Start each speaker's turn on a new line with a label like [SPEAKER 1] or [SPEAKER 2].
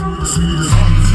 [SPEAKER 1] 是谁？